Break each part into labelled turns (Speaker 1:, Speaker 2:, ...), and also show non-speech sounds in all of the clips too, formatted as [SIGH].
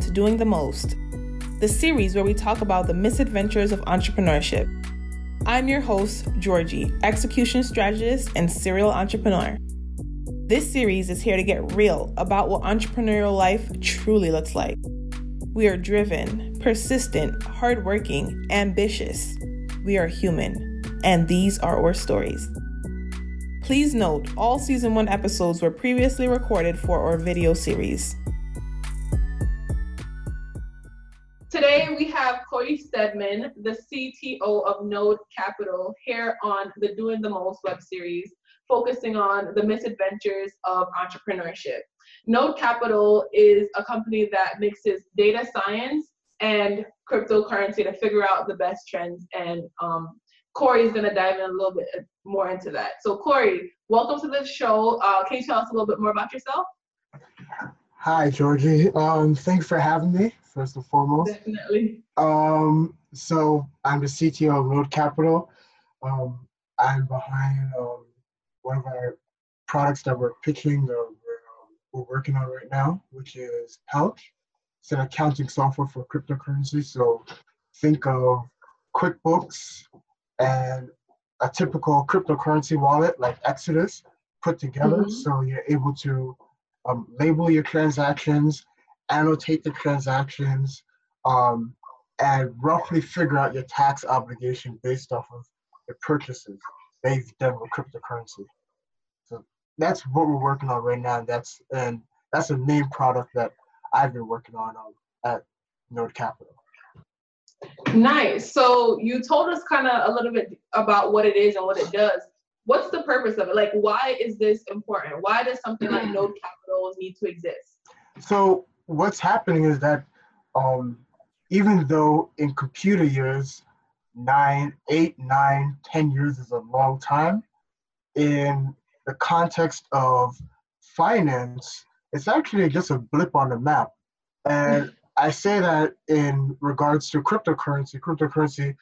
Speaker 1: to Doing the Most, the series where we talk about the misadventures of entrepreneurship. I'm your host, Georgie, execution strategist and serial entrepreneur. This series is here to get real about what entrepreneurial life truly looks like. We are driven, persistent, hardworking, ambitious. We are human, and these are our stories. Please note, all season one episodes were previously recorded for our video series. Today we have Corey Stedman, the CTO of Node Capital, here on the Doing the Most web series, focusing on the misadventures of entrepreneurship. Node Capital is a company that mixes data science and cryptocurrency to figure out the best trends and um, Corey is going to dive in a little bit more into that. So, Corey, welcome to the show. Uh, can you tell us a little bit more about yourself?
Speaker 2: Hi, Georgie. Um, thanks for having me, first and foremost.
Speaker 1: Definitely.
Speaker 2: Um, so, I'm the CTO of Node Capital. Um, I'm behind um, one of our products that we're pitching, that we're, um, we're working on right now, which is Pouch. It's an accounting software for cryptocurrency. So, think of QuickBooks and a typical cryptocurrency wallet like Exodus put together. Mm-hmm. So you're able to um, label your transactions, annotate the transactions, um, and roughly figure out your tax obligation based off of the purchases that you've done with cryptocurrency. So that's what we're working on right now. That's and that's a main product that I've been working on um, at Node Capital.
Speaker 1: Nice. So you told us kind of a little bit about what it is and what it does. What's the purpose of it? Like, why is this important? Why does something like [CLEARS THROAT] Node Capital need to exist?
Speaker 2: So what's happening is that um, even though in computer years, nine, eight, nine, ten years is a long time, in the context of finance, it's actually just a blip on the map. And I say that in regards to cryptocurrency. Cryptocurrency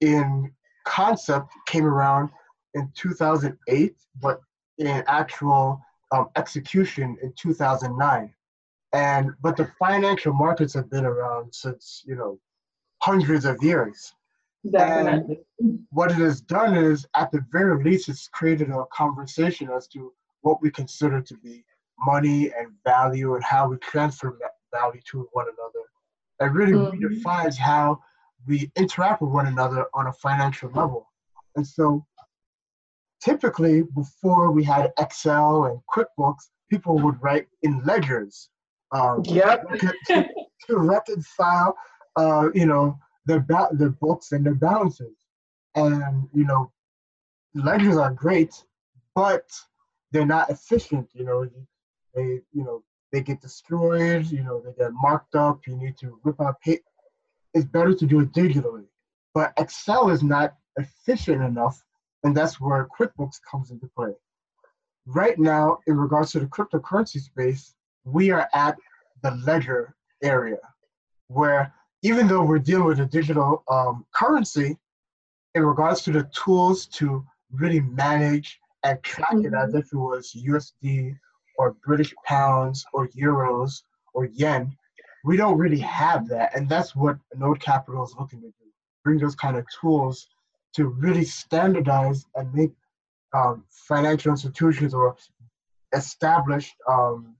Speaker 2: in concept came around in 2008, but in actual um, execution in 2009. And but the financial markets have been around since you know hundreds of years.
Speaker 1: Definitely.
Speaker 2: And what it has done is, at the very least, it's created a conversation as to what we consider to be money and value and how we transfer value to one another. It really mm-hmm. redefines how we interact with one another on a financial level. And so typically before we had Excel and QuickBooks, people would write in ledgers.
Speaker 1: Um, yep. [LAUGHS]
Speaker 2: to, to, reconcile, uh, you know, their, ba- their books and their balances. And, you know, ledgers are great, but they're not efficient. You know, they, you know, they get destroyed, you know, they get marked up, you need to rip out paper. It's better to do it digitally. But Excel is not efficient enough, and that's where QuickBooks comes into play. Right now, in regards to the cryptocurrency space, we are at the ledger area, where even though we're dealing with a digital um, currency, in regards to the tools to really manage and track mm-hmm. it as if it was USD or British pounds or euros or yen. We don't really have that. And that's what Node Capital is looking to do bring those kind of tools to really standardize and make um, financial institutions or established um,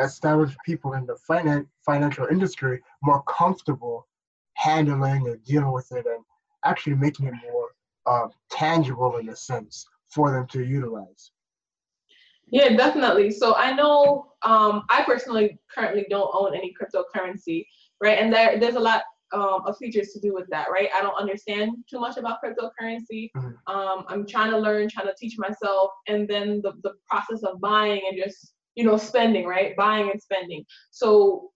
Speaker 2: established people in the finan- financial industry more comfortable handling and dealing with it and actually making it more uh, tangible in a sense for them to utilize.
Speaker 1: Yeah, definitely. So I know um, I personally currently don't own any cryptocurrency, right? And there, there's a lot um, of features to do with that, right? I don't understand too much about cryptocurrency. Mm-hmm. Um, I'm trying to learn, trying to teach myself, and then the, the process of buying and just, you know, spending, right? Buying and spending. So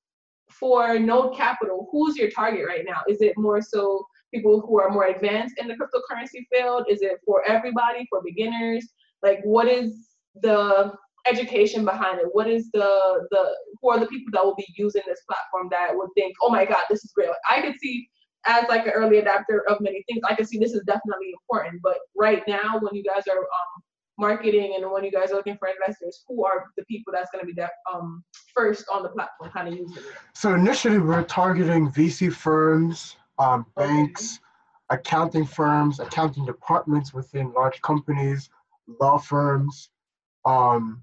Speaker 1: for Node Capital, who's your target right now? Is it more so people who are more advanced in the cryptocurrency field? Is it for everybody, for beginners? Like, what is the education behind it? What is the the who are the people that will be using this platform that would think, oh my God, this is great. Like, I could see as like an early adapter of many things, I can see this is definitely important. But right now, when you guys are um, marketing and when you guys are looking for investors, who are the people that's going to be that um, first on the platform, kind of using it?
Speaker 2: So initially, we're targeting VC firms, um, banks, okay. accounting firms, accounting departments within large companies, law firms, um,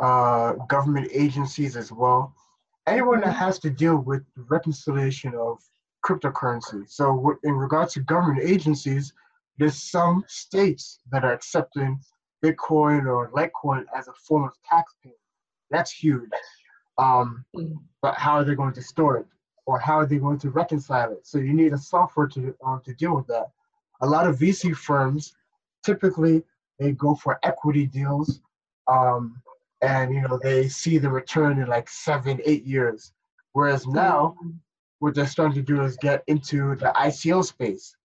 Speaker 2: uh, government agencies as well. Anyone that has to deal with reconciliation of cryptocurrency. So in regards to government agencies, there's some states that are accepting Bitcoin or Litecoin as a form of tax payment. That's huge. Um, but how are they going to store it, or how are they going to reconcile it? So you need a software to um, to deal with that. A lot of VC firms typically they go for equity deals, um, and you know they see the return in like seven, eight years. Whereas now, what they're starting to do is get into the ICO space,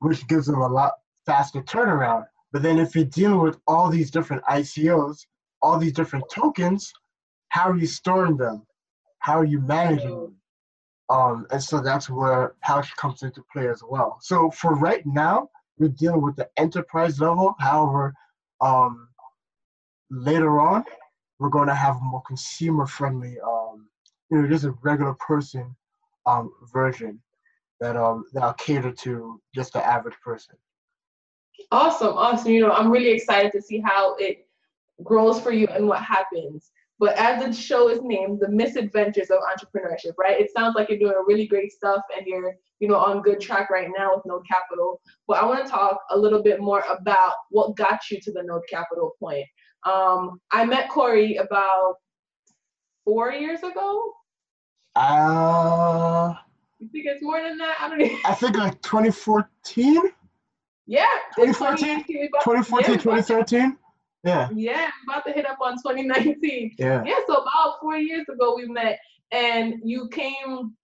Speaker 2: which gives them a lot faster turnaround. But then if you're dealing with all these different ICOs, all these different tokens, how are you storing them? How are you managing them? Um, and so that's where Pouch comes into play as well. So for right now, we're dealing with the enterprise level. However, um, later on, we're going to have more consumer friendly, um, you know, just a regular person um, version that um, that'll cater to just the average person.
Speaker 1: Awesome, awesome. You know, I'm really excited to see how it grows for you and what happens. But as the show is named, the misadventures of entrepreneurship, right? It sounds like you're doing really great stuff and you're, you know, on good track right now with Node Capital. But I want to talk a little bit more about what got you to the Node Capital point. Um, I met Corey about four years ago.
Speaker 2: Uh,
Speaker 1: you think it's more than that? I don't know.
Speaker 2: I think like 2014.
Speaker 1: Yeah.
Speaker 2: 2014, 2014, yeah, 2013. Yeah.
Speaker 1: Yeah, I'm about to hit up on 2019.
Speaker 2: Yeah.
Speaker 1: Yeah, so about four years ago we met and you came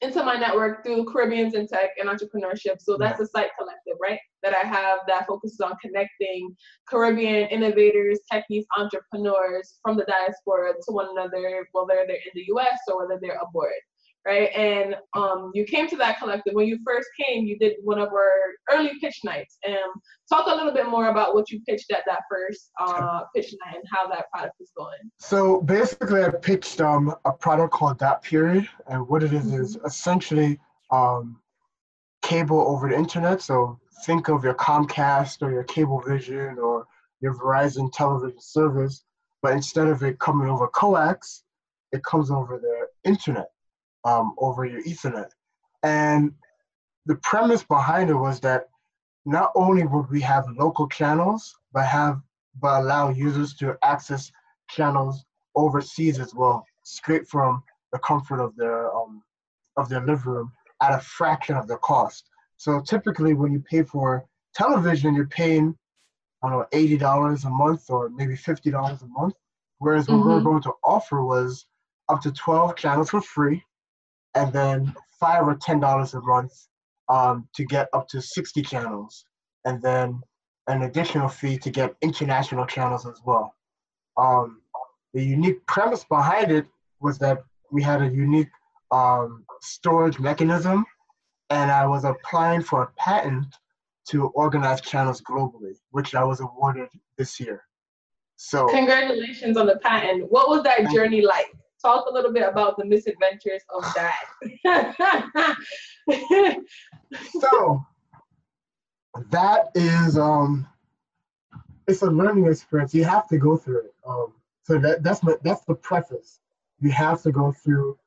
Speaker 1: into my network through Caribbeans in Tech and Entrepreneurship. So that's a site collective, right? That I have that focuses on connecting Caribbean innovators, techies, entrepreneurs from the diaspora to one another, whether they're in the US or whether they're abroad right? And um, you came to that collective. When you first came, you did one of our early pitch nights. And talk a little bit more about what you pitched at that first uh, pitch night and how that product is going.
Speaker 2: So basically, I pitched um, a product called That Period. And what it is, mm-hmm. is essentially um, cable over the internet. So think of your Comcast or your Cablevision or your Verizon television service. But instead of it coming over coax, it comes over the internet um, over your Ethernet. And the premise behind it was that not only would we have local channels, but have but allow users to access channels overseas as well, straight from the comfort of their um, of their living room at a fraction of the cost. So typically, when you pay for television, you're paying I don't know eighty dollars a month or maybe fifty dollars a month. Whereas what mm-hmm. we were going to offer was up to twelve channels for free, and then five or ten dollars a month um, to get up to 60 channels, and then an additional fee to get international channels as well. Um, the unique premise behind it was that we had a unique um, storage mechanism, and I was applying for a patent to organize channels globally, which I was awarded this year. So
Speaker 1: congratulations on the patent. What was that journey like? Talk a little bit about the misadventures of that. [LAUGHS]
Speaker 2: so that is um it's a learning experience. You have to go through it. Um so that that's my, that's the preface. You have to go through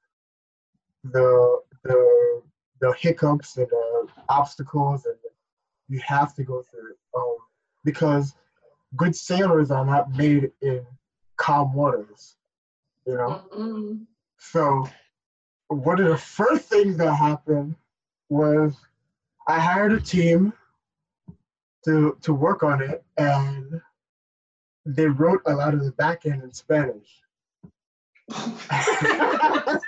Speaker 2: the the the hiccups and the obstacles and you have to go through it. Um because good sailors are not made in calm waters you know. Mm-hmm. So one of the first things that happened was I hired a team to to work on it, and they wrote a lot of the back end in Spanish. [LAUGHS]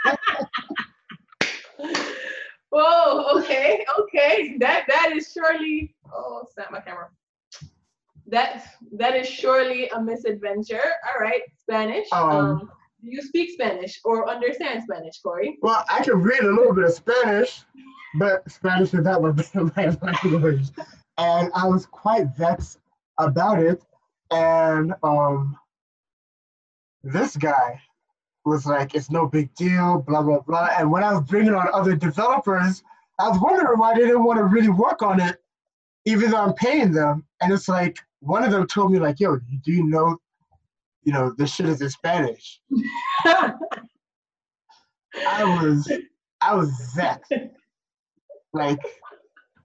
Speaker 1: Whoa, okay, okay. That that is surely oh snap my camera. That that is surely a misadventure. All right, Spanish. Um, um do you speak Spanish or understand Spanish, Corey?
Speaker 2: Well, I can read a little bit of Spanish, but Spanish is not [LAUGHS] my, language. And I was quite vexed about it. And um, this guy was like, it's no big deal, blah, blah, blah. And when I was bringing on other developers, I was wondering why they didn't want to really work on it, even though I'm paying them. And it's like, one of them told me like, yo, do you know, you know, this shit is in Spanish. [LAUGHS] I was, I was vexed. Like,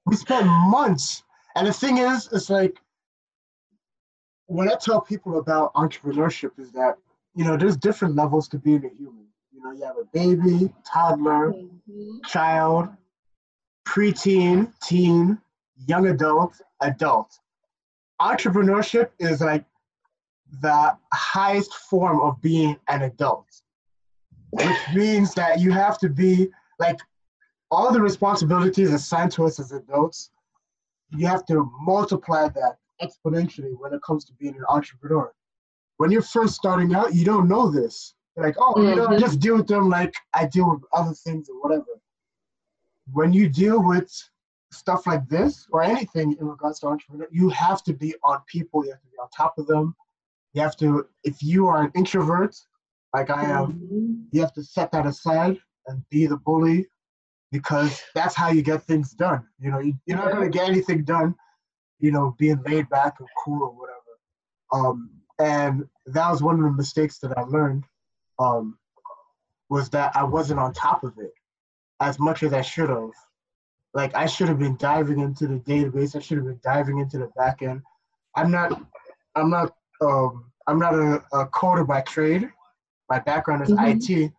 Speaker 2: we spent months. And the thing is, it's like, when I tell people about entrepreneurship is that, you know, there's different levels to being a human. You know, you have a baby, toddler, mm-hmm. child, preteen, teen, young adult, adult. Entrepreneurship is like the highest form of being an adult, which means that you have to be like all the responsibilities assigned to us as adults, you have to multiply that exponentially when it comes to being an entrepreneur. When you're first starting out, you don't know this. You're like, oh, mm-hmm. you know, mm-hmm. just deal with them like I deal with other things or whatever. When you deal with stuff like this or anything in regards to entrepreneur, you have to be on people. You have to be on top of them. You have to, if you are an introvert, like I am, mm-hmm. you have to set that aside and be the bully because that's how you get things done. You know, you, are not going to get anything done, you know, being laid back or cool or whatever. Um, and that was one of the mistakes that I learned um, was that I wasn't on top of it as much as I should have. Like I should have been diving into the database. I should have been diving into the back end. I'm not. I'm not. Um, I'm not a, a coder by trade. My background is mm-hmm. IT,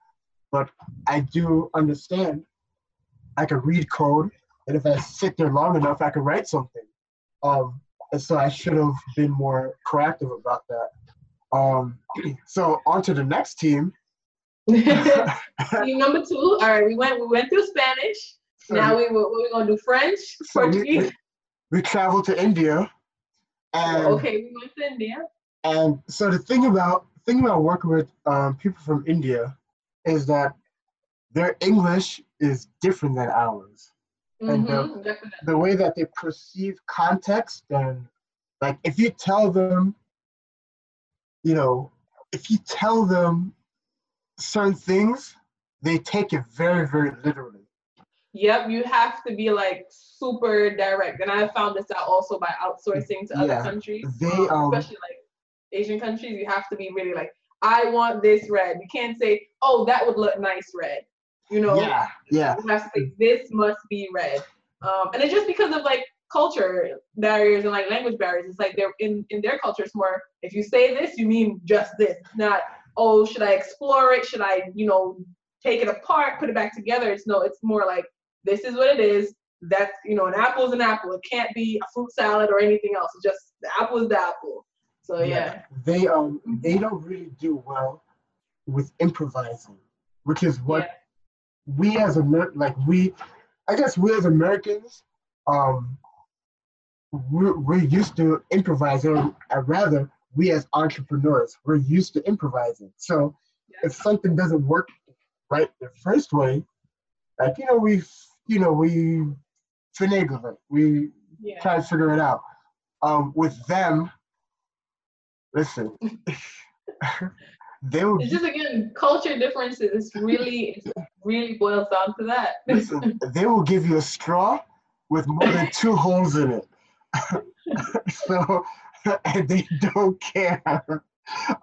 Speaker 2: but I do understand I can read code, and if I sit there long enough, I can write something. Um, and so I should have been more proactive about that. Um, [CLEARS THROAT] so on to the next team. [LAUGHS]
Speaker 1: team number two. All right, we went we went through Spanish. So now we what we gonna do French, so Portuguese.
Speaker 2: We, we, traveled to India.
Speaker 1: And, okay, we went to India.
Speaker 2: And so the thing about thing about working with um, people from India is that their English is different than ours. Mm-hmm, and the, the way that they perceive context and like if you tell them, you know, if you tell them certain things, they take it very, very literally.
Speaker 1: Yep, you have to be like super direct. And I found this out also by outsourcing to other countries. They um, especially like Asian countries, you have to be really like, I want this red. You can't say, oh, that would look nice red. You know,
Speaker 2: yeah, yeah.
Speaker 1: You have to say this must be red, um, and it's just because of like culture barriers and like language barriers. It's like they're in in their culture. It's more if you say this, you mean just this. Not oh, should I explore it? Should I you know take it apart, put it back together? It's no. It's more like this is what it is. That's you know an apple is an apple. It can't be a fruit salad or anything else. It's just the apple is the apple. So yeah. yeah.
Speaker 2: They um they don't really do well with improvising, which is what yeah we as Amer- like we, I guess we as Americans, um, we're, we're used to improvising. Or rather, we as entrepreneurs, we're used to improvising. So if something doesn't work right the first way, like you know we, you know we finagle it. We yeah. try to figure it out. Um, with them, listen. [LAUGHS] [LAUGHS]
Speaker 1: they. It's just again culture differences. Really, really boils down to that. [LAUGHS]
Speaker 2: listen, they will give you a straw with more than two holes in it. so, and they don't care.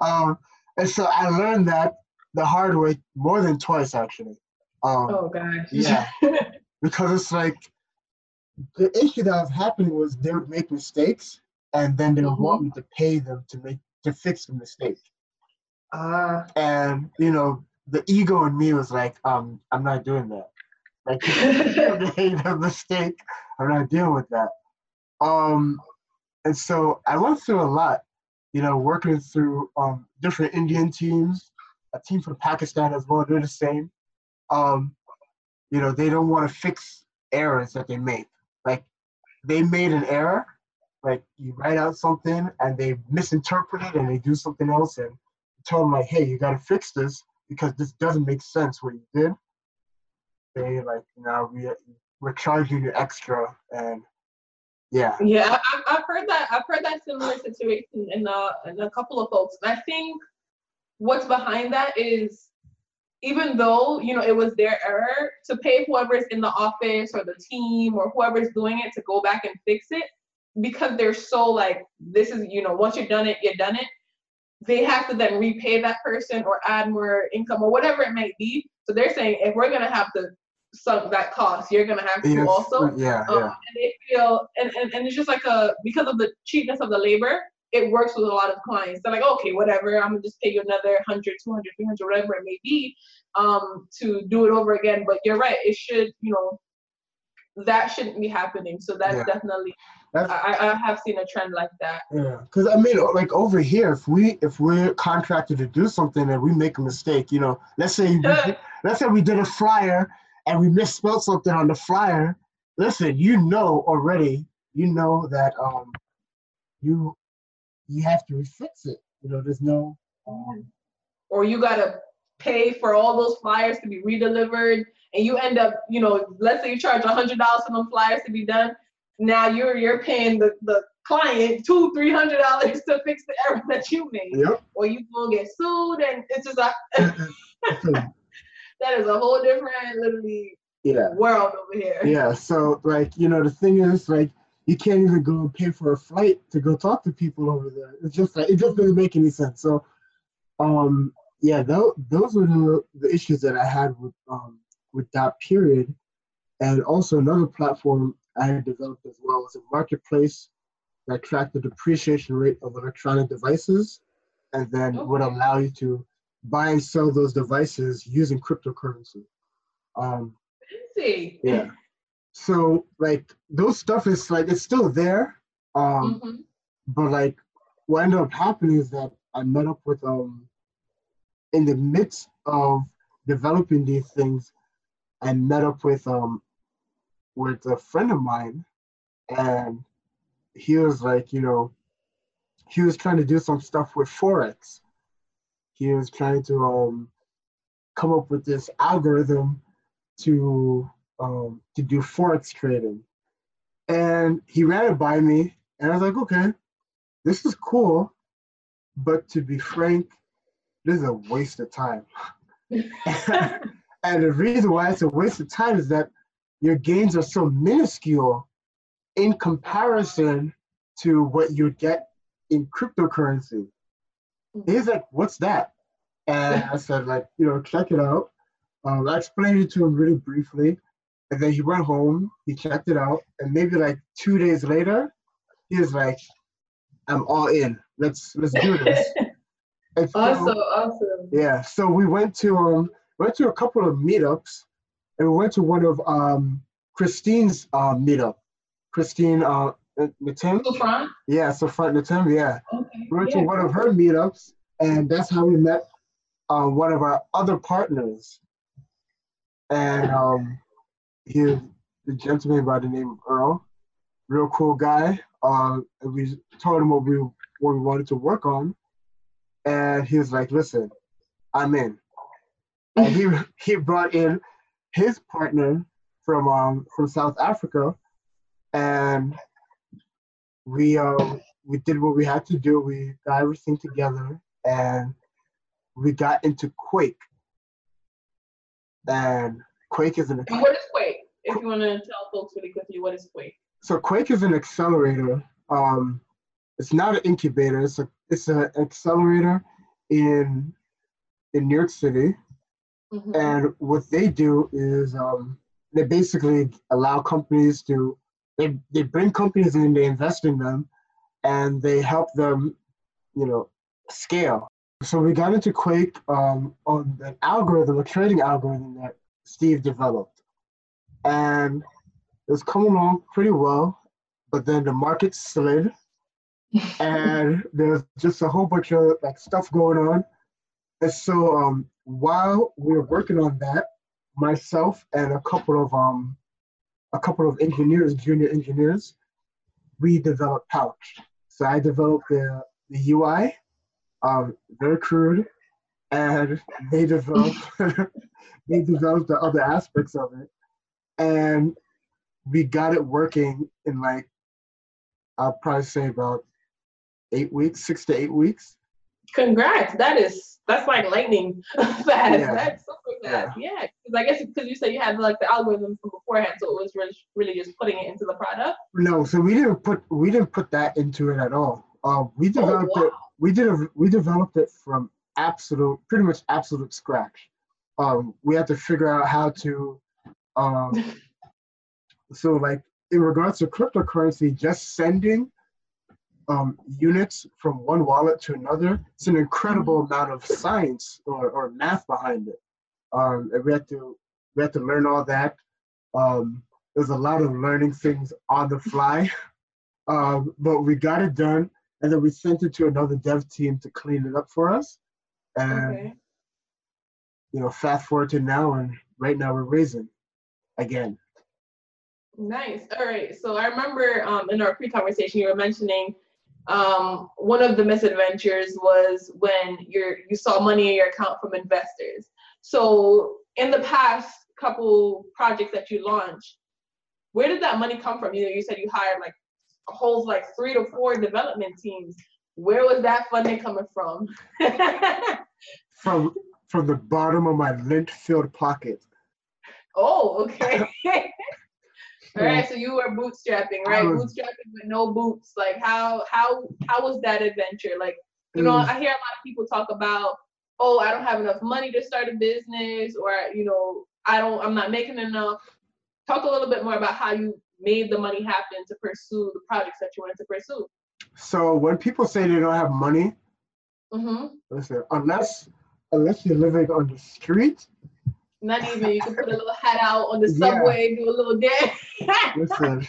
Speaker 2: Um, and so I learned that the hard way more than twice actually.
Speaker 1: Um, oh gosh.
Speaker 2: Yeah, because it's like the issue that was happening was they would make mistakes and then they would mm-hmm. want me to pay them to make to fix the mistake. Uh, and you know, the ego in me was like, um, I'm not doing that. Like [LAUGHS] [LAUGHS] made a mistake. I'm not dealing with that. Um, and so I went through a lot, you know, working through um, different Indian teams, a team from Pakistan as well. They're the same. Um, you know, they don't want to fix errors that they make. Like they made an error, like you write out something and they misinterpret it and they do something else and tell them like, hey, you gotta fix this because this doesn't make sense what you did. They like, now we we're charging you extra, and Yeah.
Speaker 1: Yeah, I, I've heard that. I've heard that similar situation in a, in a couple of folks. And I think what's behind that is even though you know it was their error to pay whoever's in the office or the team or whoever's doing it to go back and fix it because they're so like this is you know once you've done it you've done it they have to then repay that person or add more income or whatever it might be so they're saying if we're going to have to sunk that cost you're going to have to
Speaker 2: Yes,
Speaker 1: also
Speaker 2: Yeah.
Speaker 1: um,
Speaker 2: Yeah.
Speaker 1: and they feel and, and, and it's just like a because of the cheapness of the labor it works with a lot of clients they're like okay whatever i'm gonna just pay you another 100 200 300 whatever it may be um to do it over again but you're right it should you know that shouldn't be happening so that's
Speaker 2: Yeah.
Speaker 1: definitely I, I have seen a trend like that
Speaker 2: Yeah, because I mean, like over here, if we if we're contracted to do something and we make a mistake, you know, let's say we, let's say we did a flyer and we misspelled something on the flyer. Listen, you know already, you know that um, you you have to fix it. You know, there's no um,
Speaker 1: or you gotta pay for all those flyers to be redelivered and you end up you know let's say you charge a hundred dollars for them flyers to be done now you're you're paying the, the client two three hundred dollars to fix the error [LAUGHS] that you made
Speaker 2: yep.
Speaker 1: or you gonna get sued and it's just a
Speaker 2: So, [LAUGHS] [LAUGHS]
Speaker 1: that is a whole different literally
Speaker 2: yeah.
Speaker 1: world over here
Speaker 2: Yeah, so like you know the thing is like you can't even go and pay for a flight to go talk to people over there. It's just like it just doesn't make any sense. So um yeah, those those were the, the issues that I had with um with that period. And also another platform I had developed as well was a marketplace that tracked the depreciation rate of electronic devices and then would allow you to buy and sell those devices using cryptocurrency. Um,
Speaker 1: see
Speaker 2: yeah. So like those stuff is like it's still there. Um
Speaker 1: Mhm.
Speaker 2: but like what ended up happening is that I met up with um in the midst of developing these things, I met up with um with a friend of mine and he was like, you know, he was trying to do some stuff with Forex. He was trying to um come up with this algorithm to um to do Forex trading. And he ran it by me and I was like, okay, this is cool, but to be frank, this is a waste of time. [LAUGHS] [LAUGHS] and the reason why it's a waste of time is that your gains are so minuscule in comparison to what you get in cryptocurrency. He's like, what's that? And I said, like, you know, check it out. Um, I explained it to him really briefly. And then he went home, he checked it out, and maybe like two days later, he was like, I'm all in. Let's let's do this. [LAUGHS] And so-
Speaker 1: awesome awesome
Speaker 2: yeah, so we went to um went to a couple of meetups, and we went to one of um Christine's uh, meetup. Christine uh Natim,
Speaker 1: so front
Speaker 2: yeah, so front Natim, yeah.
Speaker 1: okay
Speaker 2: We went
Speaker 1: yeah.
Speaker 2: to one of her meetups, and that's how we met uh, one of our other partners. And um, he was a gentleman by the name of Earl, real cool guy. Uh, we told him what we what we wanted to work on, and he was like, "Listen, I'm in." And he [LAUGHS] he brought in his partner from um from South Africa, and we um we did what we had to do. We got everything together, and we got into Quake. And Quake is an
Speaker 1: And what is Quake? If you want to tell folks really quickly, what is Quake?
Speaker 2: so Quake is an accelerator. Um, it's not an incubator. It's a it's an accelerator in in New York City.
Speaker 1: Mhm.
Speaker 2: And what they do is um, they basically allow companies to they they bring companies in, they invest in them, and they help them, you know, scale. So we got into Quake um, on an algorithm, a trading algorithm that Steve developed, and it was coming along pretty well. But then the market slid, [LAUGHS] and there's just a whole bunch of like stuff going on. And so um, while we were working on that, myself and a couple of um, a couple of engineers, junior engineers, we developed Pouch. So I developed the the UI, um, very crude, and they developed [LAUGHS] they developed the other aspects of it, and we got it working in like I'll probably say about eight weeks, six to eight weeks.
Speaker 1: Congrats. That is that's like lightning [LAUGHS] fast. Yeah. That's super fast. Yeah. Because yeah. I guess because you said you had like the algorithm from beforehand, so it was really, really just putting it into the product.
Speaker 2: No, so we didn't put we didn't put that into it at all. Um, we oh, developed oh, wow. it. We did a, we developed it from absolute, pretty much absolute scratch. Um, we had to figure out how to. Um, [LAUGHS] so like in regards to cryptocurrency, just sending um, units from one wallet to another, it's an incredible mm-hmm. amount of science or, or math behind it. Um, and we had to we had to learn all that. Um, there's a lot of learning things on the fly, [LAUGHS] um, but we got it done, and then we sent it to another dev team to clean it up for us. And okay. you know, fast forward to now, and right now we're raising again.
Speaker 1: Nice. All right. So I remember um, in our pre-conversation you were mentioning um, one of the misadventures was when you you saw money in your account from investors. So in the past couple projects that you launched, where did that money come from? You know, you said you hired like a whole like three to four development teams. Where was that funding coming from? [LAUGHS]
Speaker 2: from from the bottom of my lint-filled pocket.
Speaker 1: Oh, okay. [LAUGHS] All right, so you were bootstrapping, right? Was, bootstrapping with no boots. Like how how how was that adventure? Like, you know, I hear a lot of people talk about, oh, I don't have enough money to start a business, or you know, I don't, I'm not making enough. Talk a little bit more about how you made the money happen to pursue the projects that you wanted to pursue.
Speaker 2: So when people say they don't have money, mm-hmm. listen, unless unless you're living on the street
Speaker 1: not even. You can put a little hat out on the subway, yeah. do a little dance. [LAUGHS]
Speaker 2: Listen,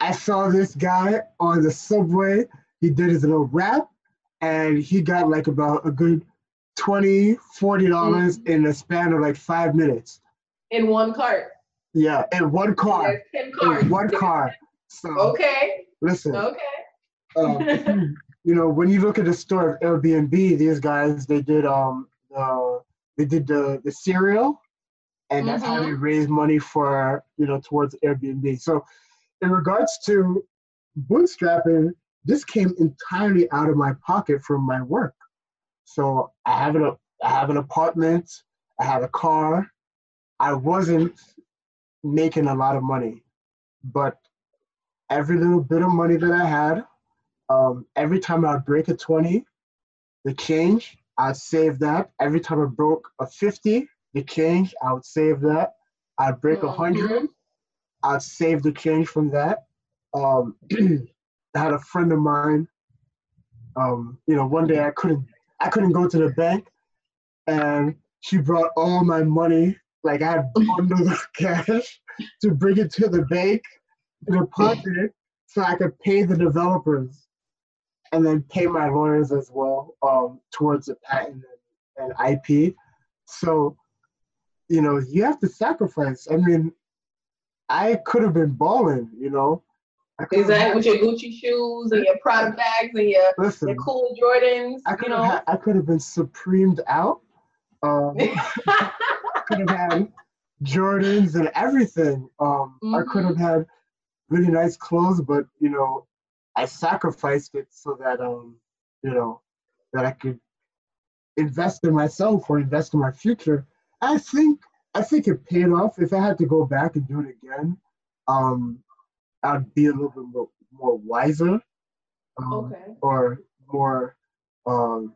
Speaker 2: I saw this guy on the subway. He did his little rap, and he got like about a good 20 40 dollars mm-hmm. in a span of like five minutes.
Speaker 1: In one cart.
Speaker 2: Yeah, in one car. In one car. So
Speaker 1: okay.
Speaker 2: Listen.
Speaker 1: Okay.
Speaker 2: Um, [LAUGHS] you know, when you look at the store of Airbnb, these guys they did um uh, they did the the cereal and that's mm-hmm. how they raise money for you know towards Airbnb. So, in regards to bootstrapping, this came entirely out of my pocket from my work. So I have an I have an apartment, I had a car. I wasn't making a lot of money, but every little bit of money that I had, um, every time I'd break a 20, the change, I'd save that. Every time I broke a 50, the change, I would save that. I'd break a mm-hmm. hundred, I'd save the change from that. Um, [CLEARS THROAT] I had a friend of mine. Um, you know, one day I couldn't, I couldn't go to the bank, and she brought all my money. Like I had bundles [LAUGHS] of cash to bring it to the bank, to deposit it, so I could pay the developers, and then pay my lawyers as well um, towards the patent and, and IP. So you know, you have to sacrifice. I mean, I could have been balling, you know.
Speaker 1: Exactly, with your Gucci shoes and your Prada bags and your, listen, your cool Jordans.
Speaker 2: I could have had, I could have been supremed out. Um, [LAUGHS] could have had Jordans and everything. Um, mm-hmm. I could have mm-hmm. had really nice clothes, but you know, I sacrificed it so that um, you know, that I could invest in myself or invest in my future. I think I think it paid off. If I had to go back and do it again, um, I'd be a little bit more, more wiser, um, okay. or more. Um,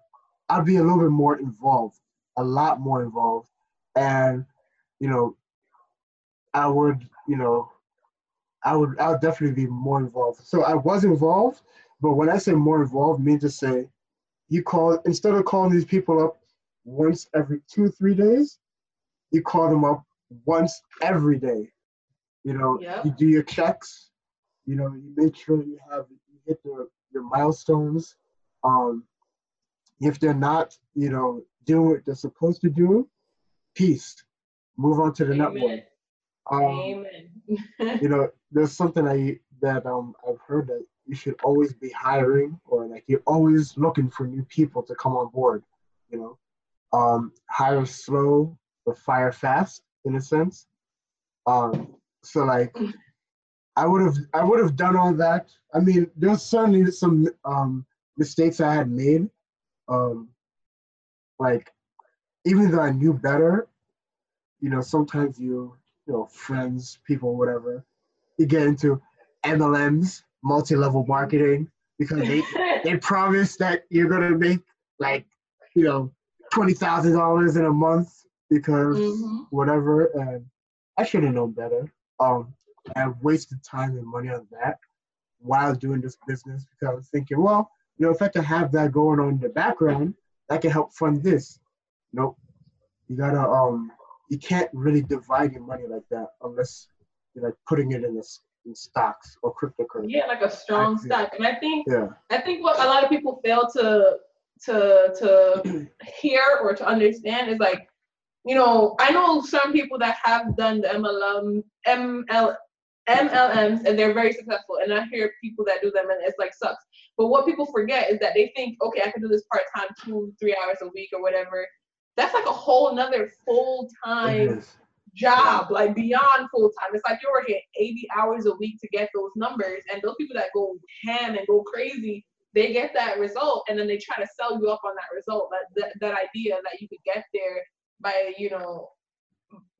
Speaker 2: I'd be a little bit more involved, a lot more involved, and you know, I would, you know, I would, I would definitely be more involved. So I was involved, but when I say more involved, I mean to say, you call instead of calling these people up once every two three days, you call them up once every day. You know, yep. you do your checks. You know, you make sure you have you hit the, your milestones. Um, if they're not, you know, doing what they're supposed to do, peace. Move on to the Amen. network. Um, Amen. [LAUGHS] you know, there's something I that um I've heard that you should always be hiring or like you're always looking for new people to come on board. You know, um, hire slow, but fire fast in a sense. Um, so like I would have I would have done all that. I mean, there's certainly some um, mistakes I had made. Um, like even though I knew better, you know, sometimes you you know friends, people, whatever, you get into MLMs, multi-level marketing, because they [LAUGHS] they promise that you're gonna make like you know twenty thousand dollars in a month because mm-hmm. whatever, and I should have known better. Um, I've wasted time and money on that while doing this business because I was thinking, well, you know, if I can have that going on in the background, that can help fund this. Nope. You gotta um you can't really divide your money like that unless you're like putting it in, the, in stocks or cryptocurrency.
Speaker 1: Yeah, like a strong stock. And I think yeah. I think what a lot of people fail to to to [CLEARS THROAT] hear or to understand is like, you know, I know some people that have done the MLM ML MLMs and they're very successful. And I hear people that do them and it's like sucks. But what people forget is that they think, okay, I can do this part time, two, three hours a week or whatever. That's like a whole another full time job, like beyond full time. It's like you're working 80 hours a week to get those numbers. And those people that go ham and go crazy, they get that result and then they try to sell you up on that result, that, that, that idea that you could get there by, you know,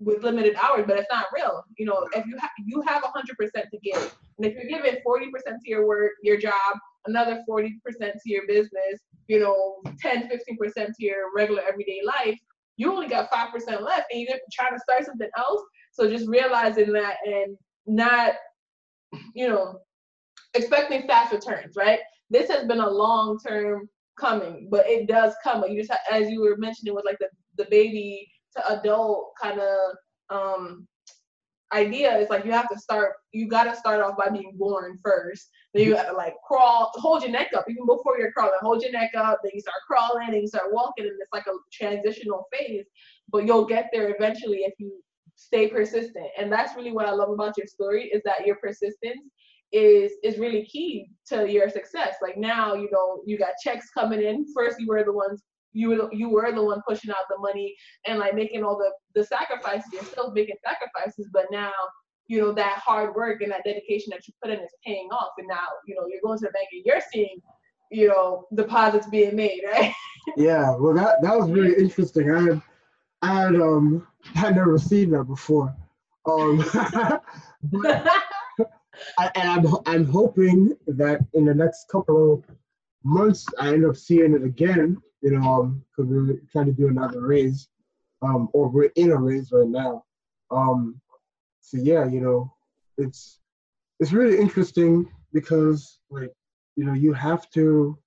Speaker 1: with limited hours, but it's not real. You know, if you have you have hundred percent to give, and if you're giving forty percent to your work, your job, another forty percent to your business, you know, 10, 15 percent to your regular everyday life, you only got five percent left, and you're trying to start something else. So just realizing that and not, you know, expecting fast returns, right? This has been a long term coming, but it does come. But you just, have, as you were mentioning, with like the the baby to adult kind of um idea. Is like you have to start you got to start off by being born first. Then you got to like crawl hold your neck up. Even before you're crawling hold your neck up. Then you start crawling and you start walking and it's like a transitional phase. But you'll get there eventually if you stay persistent. And that's really what i love about your story is that your persistence is is really key to your success. Like now you know you got checks coming in. First you were the ones you were you were the one pushing out the money and like making all the the sacrifices. You're still making sacrifices, but now you know that hard work and that dedication that you put in is paying off. And now you know you're going to the bank and you're seeing you know deposits being made, right? [LAUGHS]
Speaker 2: yeah, well that that was really interesting. I had I had um i had never seen that before. Um, [LAUGHS] but, [LAUGHS] I, and I'm I'm hoping that in the next couple of months I end up seeing it again you know, because um, we're trying to do another raise, um, or we're in a raise right now. Um, so yeah, you know, it's it's really interesting because like you know you have to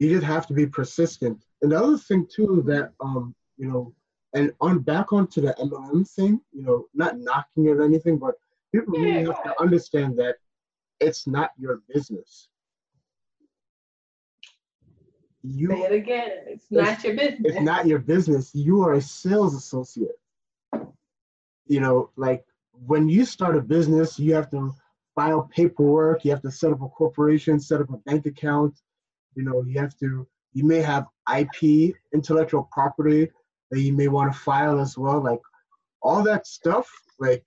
Speaker 2: you just have to be persistent. And the other thing too that um you know and on back onto the MLM thing, you know, not knocking it or anything, but people really have to understand that it's not your business
Speaker 1: you say it again. It's, it's not your business.
Speaker 2: It's not your business. You are a sales associate. You know, like when you start a business, you have to file paperwork, you have to set up a corporation, set up a bank account, you know, you have to you may have IP, intellectual property that you may want to file as well. Like all that stuff, like,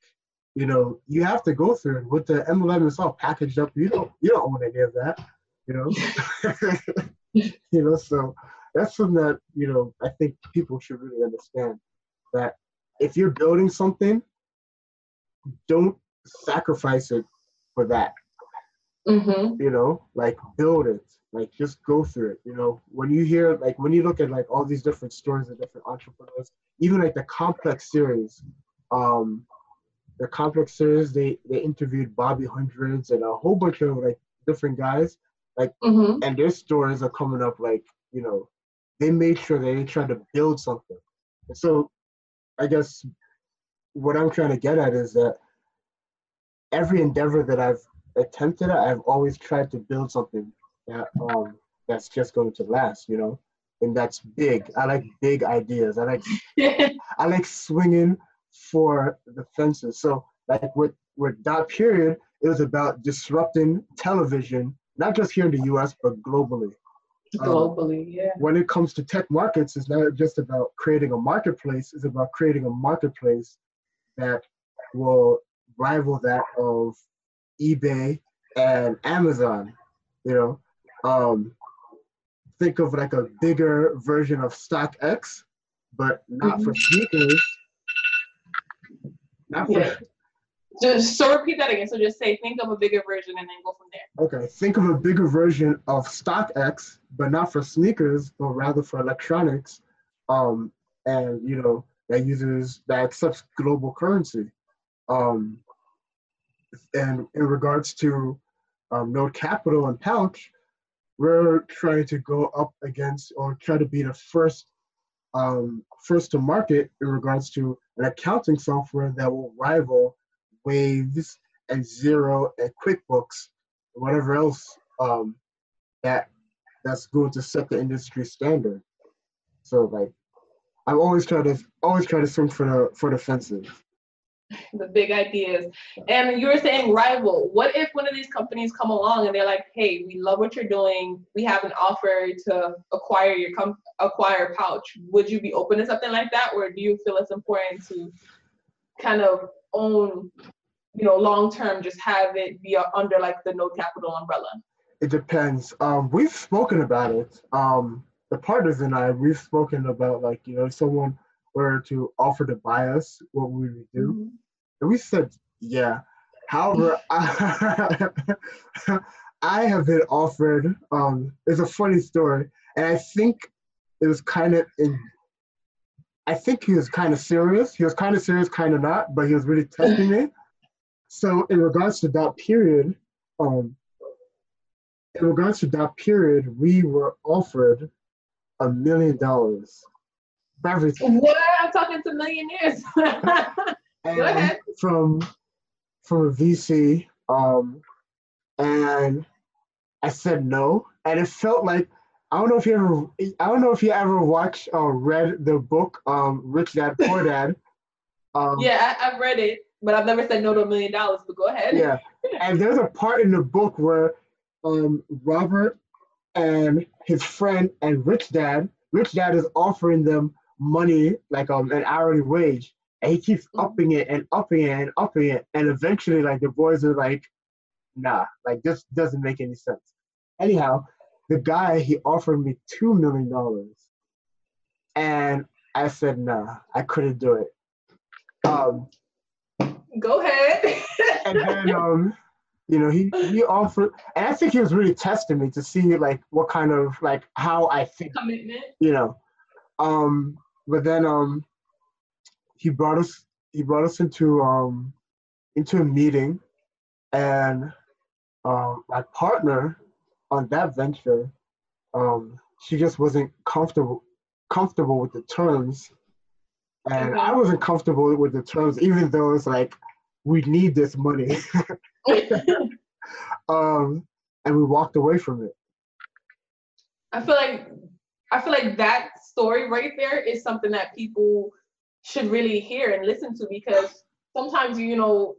Speaker 2: you know, you have to go through it. With the MLM it's all packaged up, you don't you don't own any of that, you know. [LAUGHS] [LAUGHS] [LAUGHS] you know, so that's something that, you know, I think people should really understand that if you're building something, don't sacrifice it for that.
Speaker 1: Mm-hmm.
Speaker 2: You know, like build it, like just go through it. You know, when you hear, like, when you look at like all these different stories of different entrepreneurs, even like the complex series, um, the complex series, they they interviewed Bobby Hundreds and a whole bunch of like different guys like, mm-hmm. and their stories are coming up like, you know, they made sure they tried to build something. And so I guess what I'm trying to get at is that every endeavor that I've attempted at, I've always tried to build something that um that's just going to last, you know, and that's big. I like big ideas. I like [LAUGHS] I like swinging for the fences. So like with with dot period, it was about disrupting television not just here in the US, but globally.
Speaker 1: Globally, um, yeah.
Speaker 2: When it comes to tech markets, it's not just about creating a marketplace, it's about creating a marketplace that will rival that of eBay and Amazon. You know, um, think of like a bigger version of StockX, but not for sneakers. Not for,
Speaker 1: Yeah. Just so repeat that again. So just say think of a bigger version and then go from there.
Speaker 2: Okay, think of a bigger version of StockX, but not for sneakers, but rather for electronics, um, and you know that uses that accepts global currency. Um, and in regards to um, Node Capital and Pouch, we're trying to go up against or try to be the first um, first to market in regards to an accounting software that will rival Waves and Xero and QuickBooks, whatever else um, that that's going to set the industry standard. So like, I'm always trying to always try to swim for the for the fences. [LAUGHS]
Speaker 1: The big ideas. And you were saying rival. What if one of these companies come along and they're like, hey, we love what you're doing. We have an offer to acquire your com- acquire pouch. Would you be open to something like that? Or do you feel it's important to kind of own, you know, long term, just have it be under like the Node Capital umbrella?
Speaker 2: It depends. Um, we've spoken about it. Um, the partners and I, we've spoken about like you know, if someone were to offer to buy us, what would we do?
Speaker 1: Mhm.
Speaker 2: And we said, yeah. However, [LAUGHS] I, [LAUGHS] I have been offered, um, it's a funny story. And I think it was kind of in, I think he was kind of serious. He was kind of serious, kind of not, but he was really testing me. So in regards to that period, um, in regards to that period, we were offered a million dollars for everything.
Speaker 1: What? I'm talking to millionaires. [LAUGHS]
Speaker 2: and
Speaker 1: ahead.
Speaker 2: from from a VC, um, and I said no, and it felt like I don't know if you ever I don't know if you ever watched or read the book um, Rich Dad Poor Dad. Um,
Speaker 1: yeah, I, I've read it, but I've never said no to a million dollars. But go ahead.
Speaker 2: yeah, [LAUGHS] and there's a part in the book where um, Robert and his friend and Rich Dad, Rich Dad is offering them money like um an hourly wage, and he keeps
Speaker 1: Mhm.
Speaker 2: upping it and upping it and upping it, and eventually like the boys are like, nah, like this doesn't make any sense. Anyhow, the guy he offered me two million dollars, and I said nah, I couldn't do it. Um,
Speaker 1: Go ahead.
Speaker 2: and then um you know he he offered and i think he was really testing me to see like what kind of like how i think
Speaker 1: Commitment.
Speaker 2: you know um but then um he brought us he brought us into um into a meeting and um my partner on that venture um she just wasn't comfortable comfortable with the terms and i wasn't comfortable with the terms even though it's like we need this money [LAUGHS] um, and we walked away from it.
Speaker 1: I feel like I feel like that story right there is something that people should really hear and listen to because sometimes you know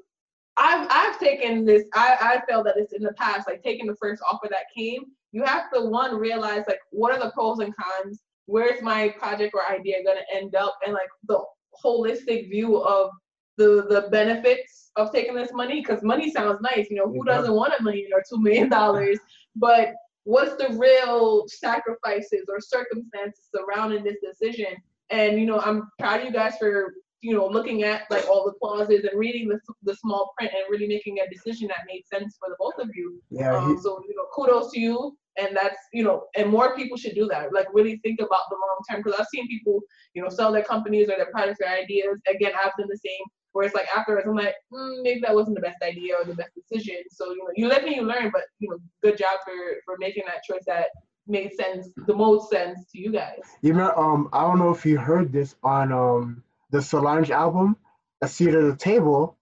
Speaker 1: I've I've taken this I I felt that it's in the past like taking the first offer that came you have to one realize like what are the pros and cons? Where's my project or idea going to end up? And like the holistic view of the the benefits of taking this money because money sounds nice you know who doesn't want a million or two million dollars? But what's the real sacrifices or circumstances surrounding this decision? And you know i'm proud of you guys for you know looking at like all the clauses and reading the, the small print and really making a decision that made sense for the both of you.
Speaker 2: Yeah,
Speaker 1: um,
Speaker 2: he,
Speaker 1: so you know kudos to you. And that's you know and more people should do that. Like really think about the long term. Because i've seen people you know sell their companies or their products or ideas again i've done the same. Where it's like afterwards i'm like mm, maybe that wasn't the best idea or the best decision. So you know you live and you learn but you know good job for for making that choice that made sense the most sense to you guys.
Speaker 2: You know, um, I don't know if you heard this on um the Solange album, "A Seat at the Table."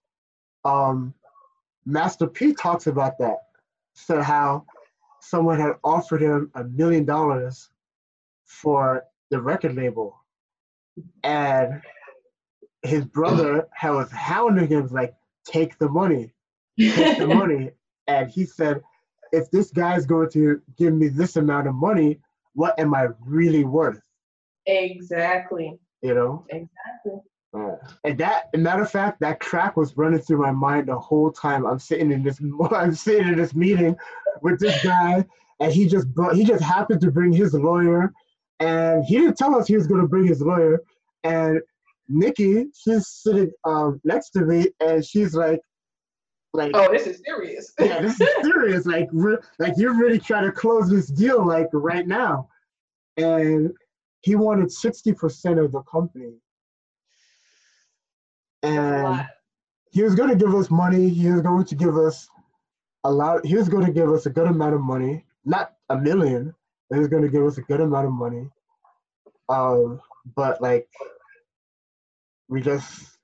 Speaker 2: Um, Master P talks about that. So how someone had offered him a million dollars for the record label, and his brother had was hounding him like, "Take the money." take the [LAUGHS] money. And he said, if this guy's going to give me this amount of money, what am I really worth?
Speaker 1: exactly
Speaker 2: You know?
Speaker 1: exactly
Speaker 2: Uh, and that, matter of fact, that track was running through my mind the whole time. I'm sitting in this, [LAUGHS] I'm sitting in this meeting with this guy, and he just brought, he just happened to bring his lawyer, and he didn't tell us he was going to bring his lawyer. And Nikki, she's sitting um, next to me, and she's like,
Speaker 1: like, oh, this is serious. [LAUGHS]
Speaker 2: yeah, this is serious. Like, re- like you're really trying to close this deal, like right now. And he wanted 60% of the company and he was going to give us money. He was going to give us a lot. He was going to give us a good amount of money, not a million. He was going to give us a good amount of money. Um, but like, we just,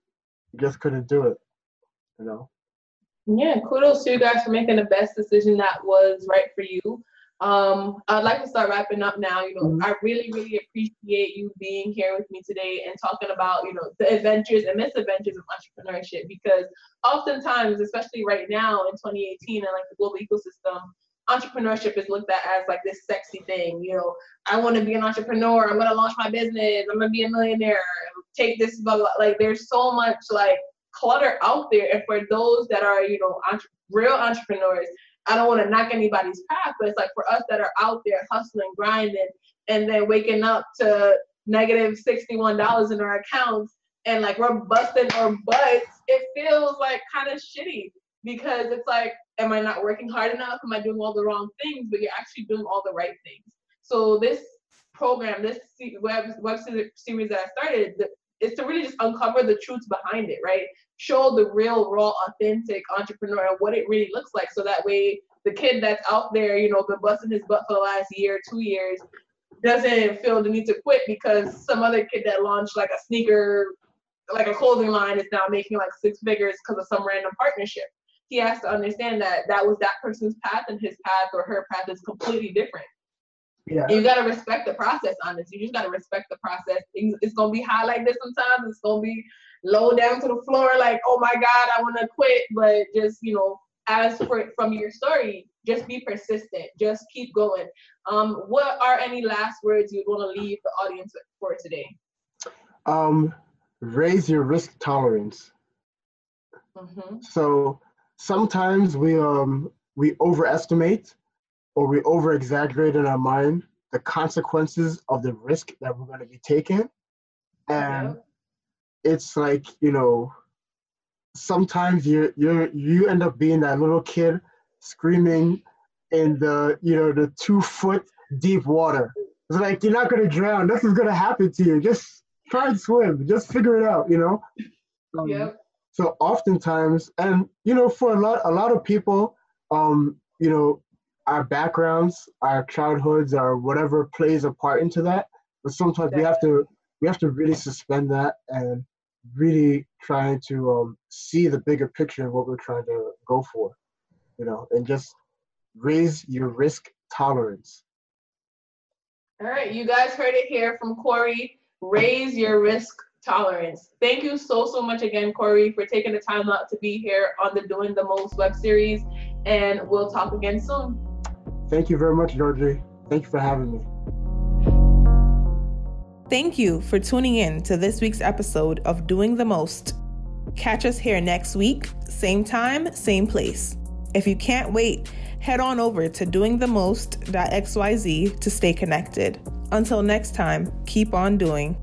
Speaker 2: we just couldn't do it, you know.
Speaker 1: Yeah, kudos to you guys for making the best decision that was right for you. Um, I'd like to start wrapping up now. You know, mm-hmm. I really, really appreciate you being here with me today and talking about, you know, the adventures and misadventures of entrepreneurship because oftentimes, especially right now in 2018 and like the global ecosystem, entrepreneurship is looked at as like this sexy thing. You know, I want to be an entrepreneur. I'm gonna launch my business. I'm gonna be a millionaire. Take this, blah, blah. Like, there's so much like clutter out there, and for those that are, you know, entre- real entrepreneurs, I don't want to knock anybody's path, but it's like for us that are out there hustling, grinding, and then waking up to negative $61 in our accounts and like we're busting our butts, it feels like kind of shitty because it's like, am I not working hard enough? Am I doing all the wrong things? But you're actually doing all the right things. So this program, this web web series that I started, is to really just uncover the truths behind it, right? Show the real, raw, authentic entrepreneur what it really looks like. So that way, the kid that's out there, you know, been busting his butt for the last year, two years, doesn't feel the need to quit because some other kid that launched like a sneaker, like a clothing line, is now making like six figures because of some random partnership. He has to understand that that was that person's path, and his path or her path is completely different. Yeah. You gotta respect the process on this. You just gotta respect the process. It's gonna be high like this sometimes. It's gonna be low down to the floor, like, oh my God, I wanna quit. But just, you know, as for from your story, just be persistent. Just keep going. Um, what are any last words you'd want to leave the audience for today?
Speaker 2: Um, raise your risk tolerance. Mm-hmm. So sometimes we um we overestimate or we over exaggerate in our mind the consequences of the risk that we're going to be taking. And yeah. it's like, you know, sometimes you you you end up being that little kid screaming in the you know the two foot deep water. It's like you're not gonna drown. Nothing's gonna happen to you. Just try and swim. Just figure it out. You know. Um, yeah. So oftentimes, and you know, for a lot a lot of people, um, you know, our backgrounds, our childhoods, or whatever plays a part into that. But sometimes we have to we have to really suspend that and really trying to um, see the bigger picture of what we're trying to go for, you know, and just raise your risk tolerance.
Speaker 1: All right, you guys heard it here from Corey. Raise your risk tolerance. Thank you so, so much again, Corey, for taking the time out to be here on the Doing the Most web series. And we'll talk again soon.
Speaker 2: Thank you very much, Georgie. Thank you for having me.
Speaker 3: Thank you for tuning in to this week's episode of Doing the Most. Catch us here next week, same time, same place. If you can't wait, head on over to doingthemost.xyz to stay connected. Until next time, keep on doing.